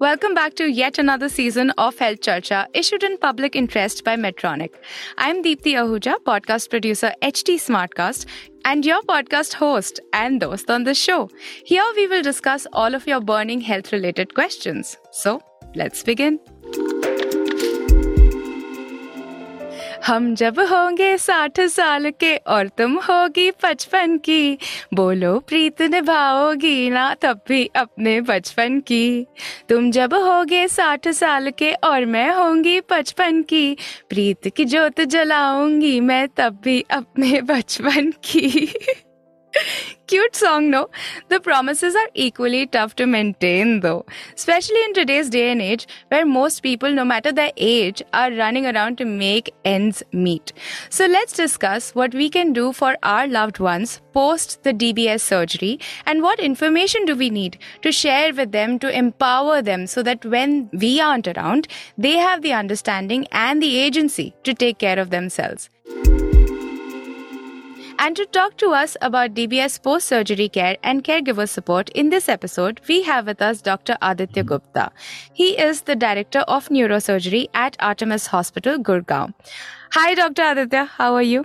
Welcome back to yet another season of Health Charcha, issued in public interest by Medtronic. I'm Deepthi Ahuja, podcast producer HT Smartcast, and your podcast host and host on the show. Here we will discuss all of your burning health related questions. So, let's begin. हम जब होंगे साठ साल के और तुम होगी पचपन की, बोलो प्रीत निभाओगी ना तब भी अपने बचपन की। तुम जब होगे साठ साल के और मैं होंगी पचपन की, प्रीत की जोत जलाऊँगी मैं तब भी अपने बचपन की। Cute song, no? The promises are equally tough to maintain, though, especially in today's day and age where most people, no matter their age, are running around to make ends meet. So, let's discuss what we can do for our loved ones post the DBS surgery and what information do we need to share with them to empower them so that when we aren't around, they have the understanding and the agency to take care of themselves. And to talk to us about DBS post surgery care and caregiver support in this episode, we have with us Dr. Aditya Gupta. He is the Director of Neurosurgery at Artemis Hospital, Gurgaon. Hi, Dr. Aditya. How are you?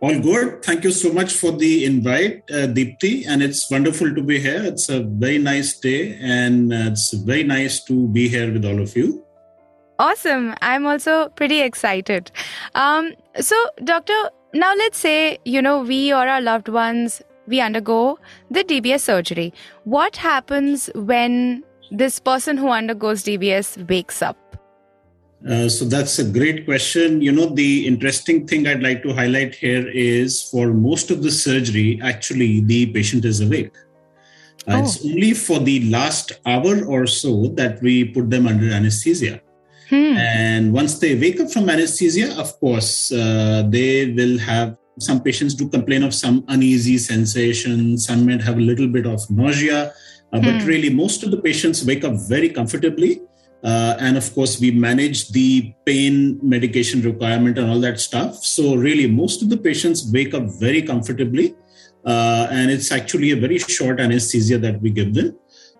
All good. Thank you so much for the invite, uh, Deepthi. And it's wonderful to be here. It's a very nice day, and uh, it's very nice to be here with all of you. Awesome. I'm also pretty excited. Um, so, Doctor, now let's say, you know, we or our loved ones, we undergo the DBS surgery. What happens when this person who undergoes DBS wakes up? Uh, so that's a great question. You know, the interesting thing I'd like to highlight here is for most of the surgery, actually, the patient is awake. Uh, Oh. It's only for the last hour or so that we put them under anesthesia. Hmm. And once they wake up from anesthesia, of course, uh, they will have some patients do complain of some uneasy sensation. Some might have a little bit of nausea, uh, but Hmm. really, most of the patients wake up very comfortably. Uh, and of course, we manage the pain medication requirement and all that stuff. So, really, most of the patients wake up very comfortably. Uh, and it's actually a very short anesthesia that we give them.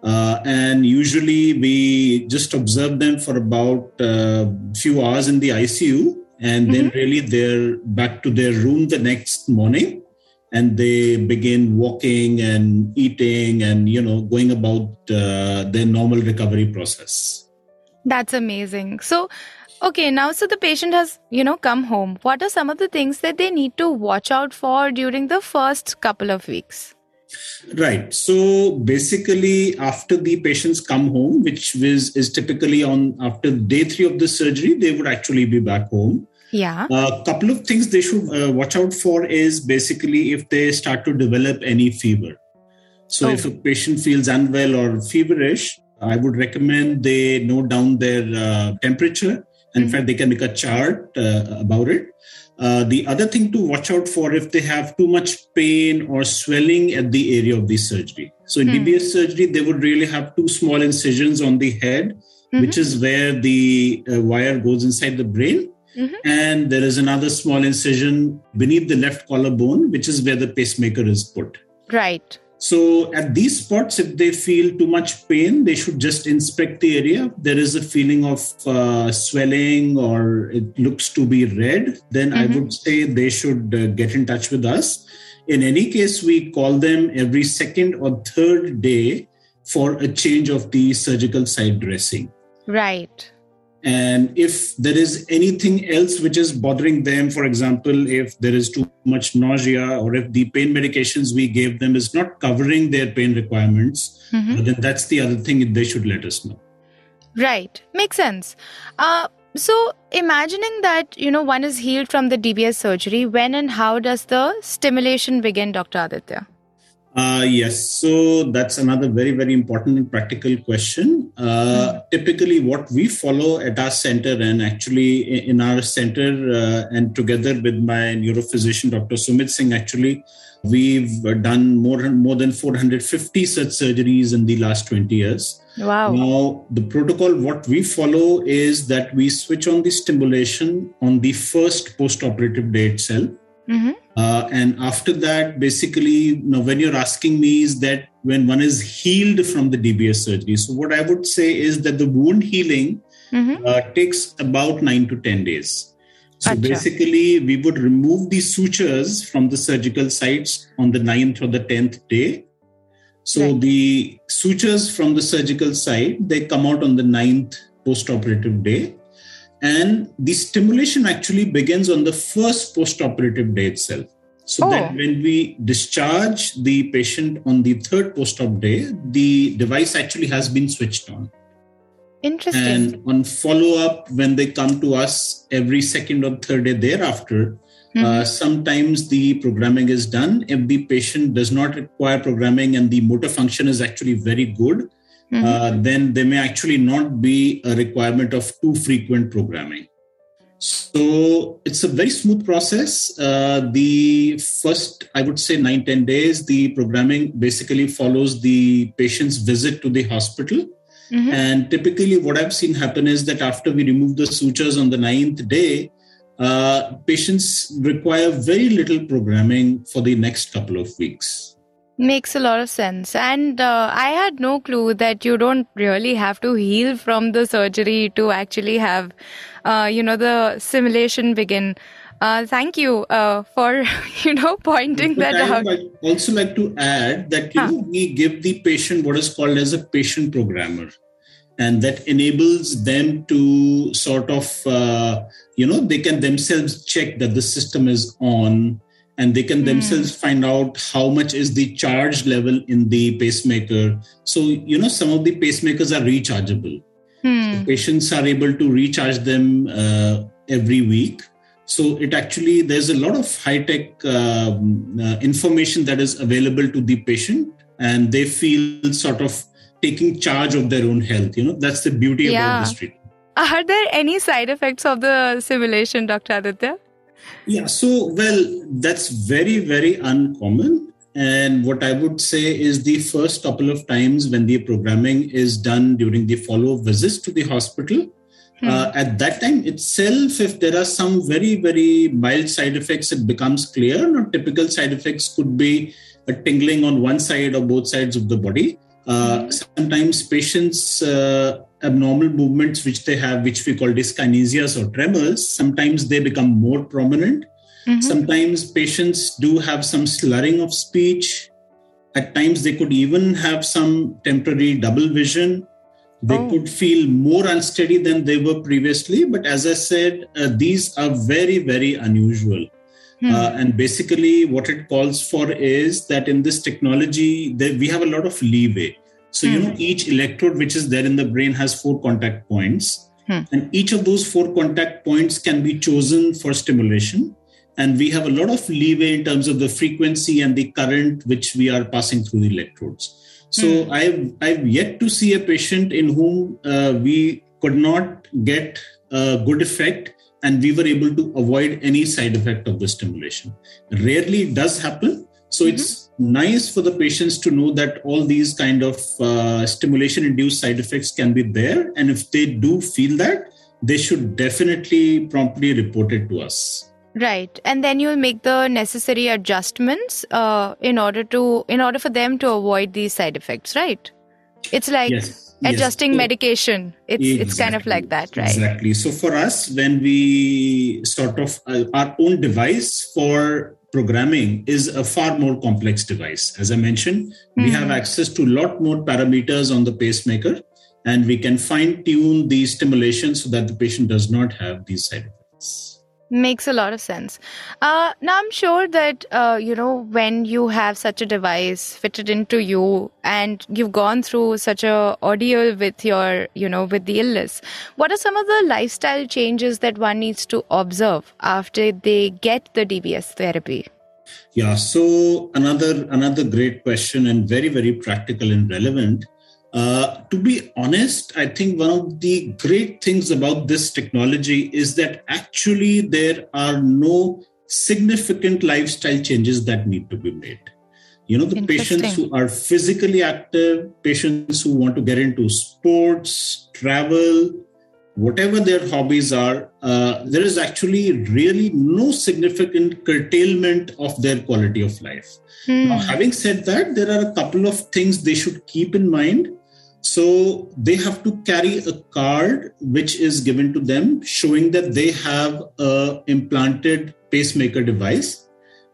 Uh, and usually we just observe them for about a few hours in the ICU, and then really they're back to their room the next morning, and they begin walking and eating and you know going about uh, their normal recovery process. That's amazing. So, okay, now so the patient has, you know, come home. What are some of the things that they need to watch out for during the first couple of weeks? Right. So basically, after the patients come home, which is, is typically on after day three of the surgery, they would actually be back home. Yeah. A couple of things they should uh, watch out for is basically if they start to develop any fever. So Oh. if a patient feels unwell or feverish, I would recommend they note down their uh, temperature. In Mhm. fact, they can make a chart uh, about it. Uh, the other thing to watch out for if they have too much pain or swelling at the area of the surgery. So in Hmm. DBS surgery, they would really have two small incisions on the head, which is where the uh, wire goes inside the brain. Mhm. And there is another small incision beneath the left collarbone, which is where the pacemaker is put. Right. So at these spots, if they feel too much pain, they should just inspect the area. There is a feeling of uh, swelling or it looks to be red, then I Mhm. would say they should uh, get in touch with us. In any case, we call them every second or third day for a change of the surgical site dressing. Right. And if there is anything else which is bothering them, for example, if there is too much nausea or if the pain medications we gave them is not covering their pain requirements, Mhm. then that's the other thing they should let us know. Right. Makes sense. Uh, so imagining that, you know, one is healed from the DBS surgery, when and how does the stimulation begin, Dr. Aditya? Uh, yes, so that's another very, very important and practical question. Uh, mm. Typically, what we follow at our center, and actually in our center, uh, and together with my neurophysician, Dr. Sumit Singh, actually, we've done more, more than 450 such surgeries in the last 20 years. Wow. Now, the protocol, what we follow is that we switch on the stimulation on the first post operative day itself. Mm-hmm. Uh, and after that, basically, you know, when you're asking me, is that when one is healed from the DBS surgery. So, what I would say is that the wound healing mm-hmm. uh, takes about nine to 10 days. So, Achha. basically, we would remove the sutures from the surgical sites on the ninth or the 10th day. So, right. the sutures from the surgical site, they come out on the ninth post operative day and the stimulation actually begins on the first post-operative day itself so oh. that when we discharge the patient on the third post-op day the device actually has been switched on interesting and on follow-up when they come to us every second or third day thereafter mm-hmm. uh, sometimes the programming is done if the patient does not require programming and the motor function is actually very good mm-hmm. uh, then there may actually not be a requirement of too frequent programming. So it's a very smooth process. Uh, the first, I would say, nine ten days, the programming basically follows the patient's visit to the hospital. Mm-hmm. And typically, what I've seen happen is that after we remove the sutures on the ninth day, uh, patients require very little programming for the next couple of weeks. Makes a lot of sense. And uh, I had no clue that you don't really have to heal from the surgery to actually have, uh, you know, the simulation begin. Uh, thank you uh, for, you know, pointing but that I out. I also like to add that, you huh. know, we give the patient what is called as a patient programmer. And that enables them to sort of, uh, you know, they can themselves check that the system is on and they can mm. themselves find out how much is the charge level in the pacemaker. So you know some of the pacemakers are rechargeable. Mm. so patients are able to recharge them uh, every week. So it actually there's a lot of high tech um, uh, information that is available to the patient. And they feel sort of taking charge of their own health. You know that's the beauty yeah. about this treatment are there any side effects of the simulation dr aditya yeah, so well, that's very, very uncommon. And what I would say is the first couple of times when the programming is done during the follow up visits to the hospital, hmm. uh, at that time itself, if there are some very, very mild side effects, it becomes clear. Not typical side effects could be a tingling on one side or both sides of the body. Uh, hmm. sometimes patients uh, abnormal movements which they have, which we call dyskinesias or tremors, sometimes they become more prominent. Mm-hmm. Sometimes patients do have some slurring of speech. At times, they could even have some temporary double vision. They oh. could feel more unsteady than they were previously. But as I said, uh, these are very, very unusual. Hmm. Uh, and basically, what it calls for is that in this technology, that we have a lot of leeway. So, you hmm. know, each electrode which is there in the brain has four contact points. Hmm. And each of those four contact points can be chosen for stimulation. And we have a lot of leeway in terms of the frequency and the current which we are passing through the electrodes. So hmm. I've, I've yet to see a patient in whom uh, we could not get a good effect and we were able to avoid any side effect of the stimulation. Rarely it does happen. So mm-hmm. it's nice for the patients to know that all these kind of uh, stimulation induced side effects can be there and if they do feel that they should definitely promptly report it to us right and then you'll make the necessary adjustments uh, in order to in order for them to avoid these side effects right it's like yes. adjusting yes. medication it's exactly. it's kind of like that right exactly so for us when we sort of uh, our own device for programming is a far more complex device. As I mentioned, mm-hmm. we have hmm. access to a lot more parameters on the pacemaker, and we can fine tune the stimulation so that the patient does not have these side effects. Makes a lot of sense. Uh, now, I'm sure that, uh, you know, when you have such a device fitted into you and you've gone through such a ordeal with your, you know, with the illness, what are some of the lifestyle changes that one needs to observe after they get the DBS therapy? Yeah, so another another great question and very very practical and relevant. Uh, to be honest, I think one of the great things about this technology is that actually there are no significant lifestyle changes that need to be made. You know, the patients who are physically active, patients who want to get into sports, travel, whatever their hobbies are, uh, there is actually really no significant curtailment of their quality of life. Hmm. Now, having said that, there are a couple of things they should keep in mind. So, they have to carry a card which is given to them showing that they have a implanted pacemaker device.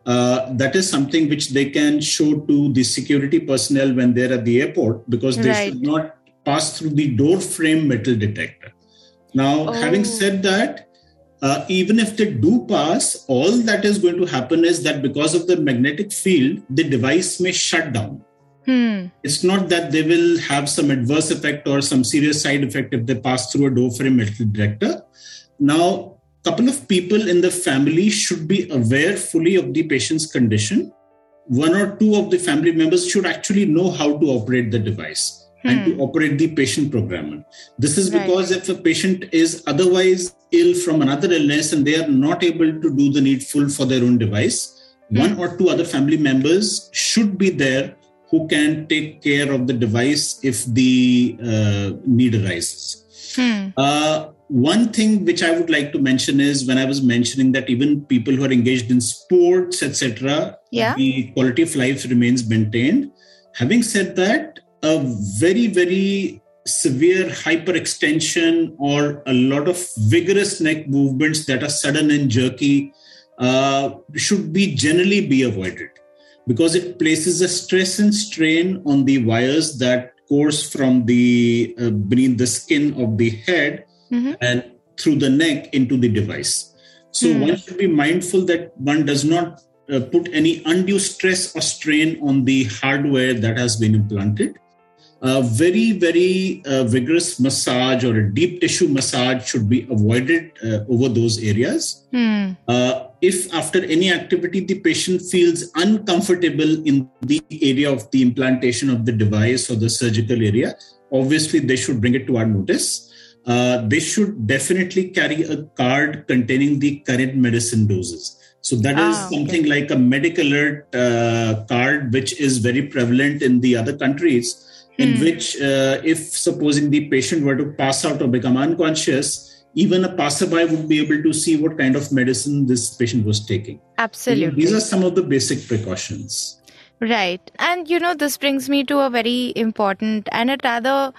Uh, that is something which they can show to the security personnel when they're at the airport because they right. should not pass through the door frame metal detector. Now, oh. having said that, uh, even if they do pass, all that is going to happen is that because of the magnetic field, the device may shut down. Hmm. It's not that they will have some adverse effect or some serious side effect if they pass through a door frame metal detector. Now, couple of people in the family should be aware fully of the patient's condition. One or two of the family members should actually know how to operate the device hmm. and to hmm. operate the patient programmer. This is because right. if a patient is otherwise ill from another illness and they are not able to do the needful for their own device, hmm. one or two other family members should be there who can take care of the device if the uh, need arises. Hmm. Uh, one thing which I would like to mention is when I was mentioning that even people who are engaged in sports, etc., yeah. the quality of life remains maintained. Having said that, a very, very severe hyperextension or a lot of vigorous neck movements that are sudden and jerky uh, should be generally be avoided because it places a stress and strain on the wires that course from the uh, beneath the skin of the head mm-hmm. and through the neck into the device so mm. one should be mindful that one does not uh, put any undue stress or strain on the hardware that has been implanted a very, very uh, vigorous massage or a deep tissue massage should be avoided uh, over those areas. Hmm. Uh, if after any activity the patient feels uncomfortable in the area of the implantation of the device or the surgical area, obviously they should bring it to our notice. Uh, they should definitely carry a card containing the current medicine doses. So that is ah, something okay. like a medical alert uh, card, which is very prevalent in the other countries in mm. which, uh, if supposing the patient were to pass out or become unconscious, even a passerby would be able to see what kind of medicine this patient was taking. Absolutely. these are some of the basic precautions. Right. And, you know, this brings me to a very important and a rather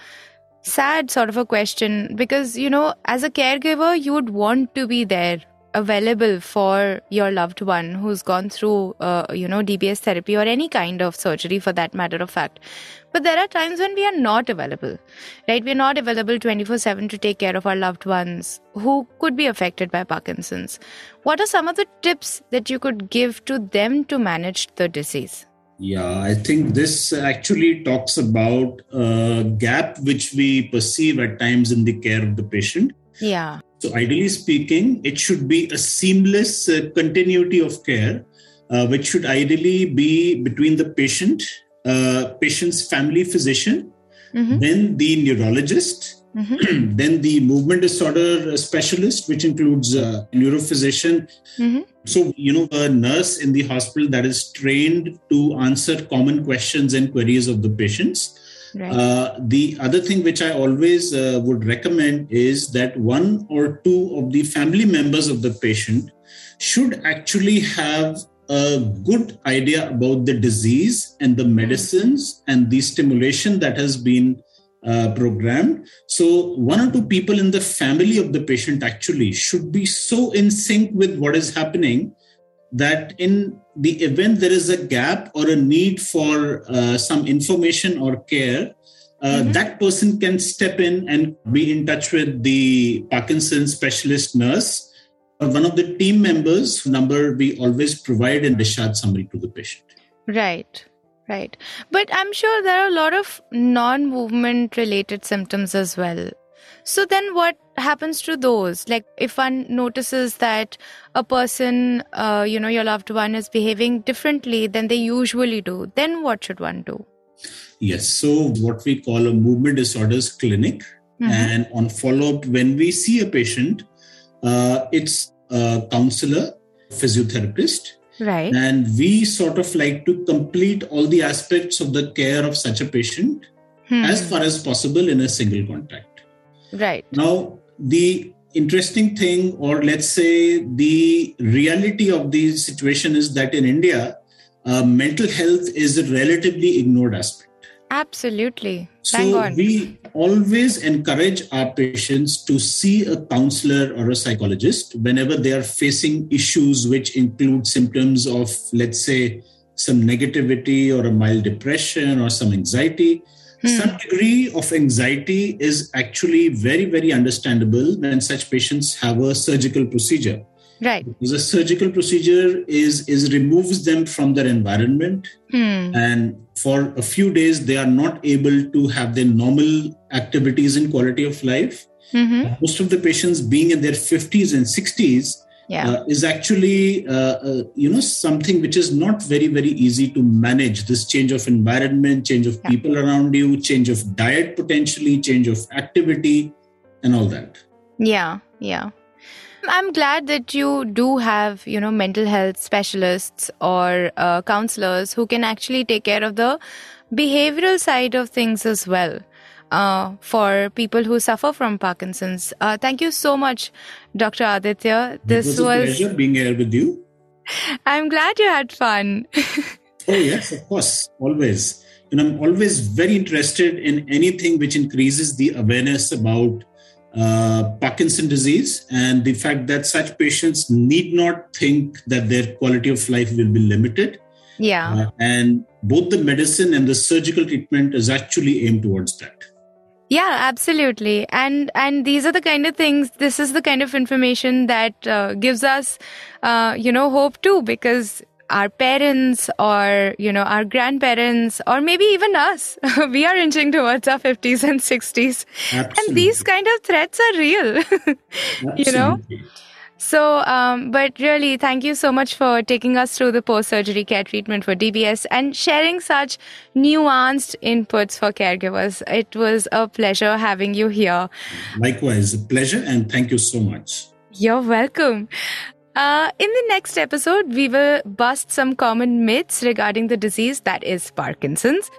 sad sort of a question because, you know, as a caregiver, you would want to be there available for your loved one who's gone through, uh, you know, DBS therapy or any kind of surgery for that matter of fact. But there are times when we are not available, right? We're not available 24 7 to take care of our loved ones who could be affected by Parkinson's. What are some of the tips that you could give to them to manage the disease? Yeah, I think this actually talks about a gap which we perceive at times in the care of the patient. Yeah. So, ideally speaking, it should be a seamless uh, continuity of care, uh, which should ideally be between the patient, uh, patient's family physician, mm-hmm. then the neurologist, mm-hmm. then the movement disorder specialist, which includes a neurophysician. Mm-hmm. So, you know, a nurse in the hospital that is trained to answer common questions and queries of the patients Right. Uh, the other thing which I always uh, would recommend is that one or two of the family members of the patient should actually have a good idea about the disease and the medicines and the stimulation that has been uh, programmed. So, one or two people in the family of the patient actually should be so in sync with what is happening that in the event there is a gap or a need for uh, some information or care, uh, mm-hmm. that person can step in and be in touch with the Parkinson's specialist nurse one of the team members number we always provide and discharge summary to the patient. Right. Right. But I'm sure there are a lot of non movement related symptoms as well. So then what happens to those? Like if one notices that a person, uh, you know, your loved one is behaving differently than they usually do, then what should one do? Yes. So what we call a movement disorders clinic. Mhm. And on follow up, when we see a patient, uh, it's a counselor, physiotherapist, Right. and we sort of like to complete all the aspects of the care of such a patient Hmm. as far as possible in a single contact. Right. Now, the interesting thing, or let's say the reality of the situation, is that in India, uh, mental health is a relatively ignored aspect. Absolutely. Thank So God. we always encourage our patients to see a counselor or a psychologist whenever they are facing issues which include symptoms of, let's say, some negativity or a mild depression or some anxiety. Hmm. Some degree of anxiety is actually very, very understandable when such patients have a surgical procedure. Right. Because a surgical procedure is, is removes them from their environment Hmm. and for a few days they are not able to have their normal activities and quality of life hmm most of the patients being in their 50s and 60s Yeah. uh, is actually uh, uh, you know something which is not very very easy to manage this change of environment change of Yeah. people around you change of diet potentially change of activity and all that Yeah, yeah. I'm glad that you do have, you know, mental health specialists or uh, counselors who can actually take care of the behavioral side of things as well uh, for people who suffer from Parkinson's. Uh, thank you so much, Dr. Aditya. This it was a pleasure being here with you I'm glad you had fun. Oh, yes, of course, always. And I'm always very interested in anything which increases the awareness about uh, Parkinson disease and the fact that such patients need not think that their quality of life will be limited. yeah. Uh, and both the medicine and the surgical treatment is actually aimed towards that. Yeah, absolutely. And and these are the kind of things. This is the kind of information that uh, gives us, uh, you know, hope too, because our parents or you know our grandparents or maybe even us, we are inching towards our fifties and sixties, and these kind of threats are real. you know? So, um, but really, thank you so much for taking us through the post surgery care treatment for DBS and sharing such nuanced inputs for caregivers. It was a pleasure having you here. Likewise, a pleasure and thank you so much. You're welcome. Uh, in the next episode, we will bust some common myths regarding the disease that is Parkinson's.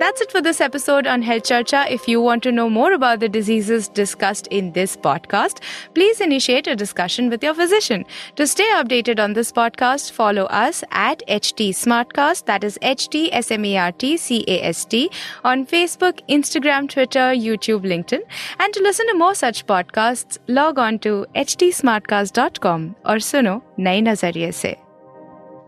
That's it for this episode on Health Charcha. If you want to know more about the diseases discussed in this podcast, please initiate a discussion with your physician. To stay updated on this podcast, follow us at HT Smartcast, that is HT S-M-A-R-T-C-A-S-T, on Facebook, Instagram, Twitter, YouTube, LinkedIn. And to listen to more such podcasts, log on to htsmartcast.com or suno नए नजरिए से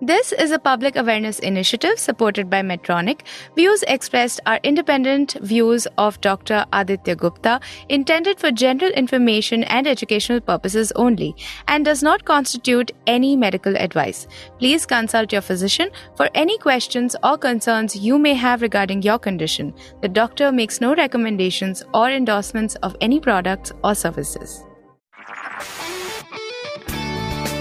this is a public awareness initiative supported by Medtronic. Views expressed are independent views of Dr. Aditya Gupta, intended for general information and educational purposes only, and does not constitute any medical advice. Please consult your physician for any questions or concerns you may have regarding your condition. The doctor makes no recommendations or endorsements of any products or services.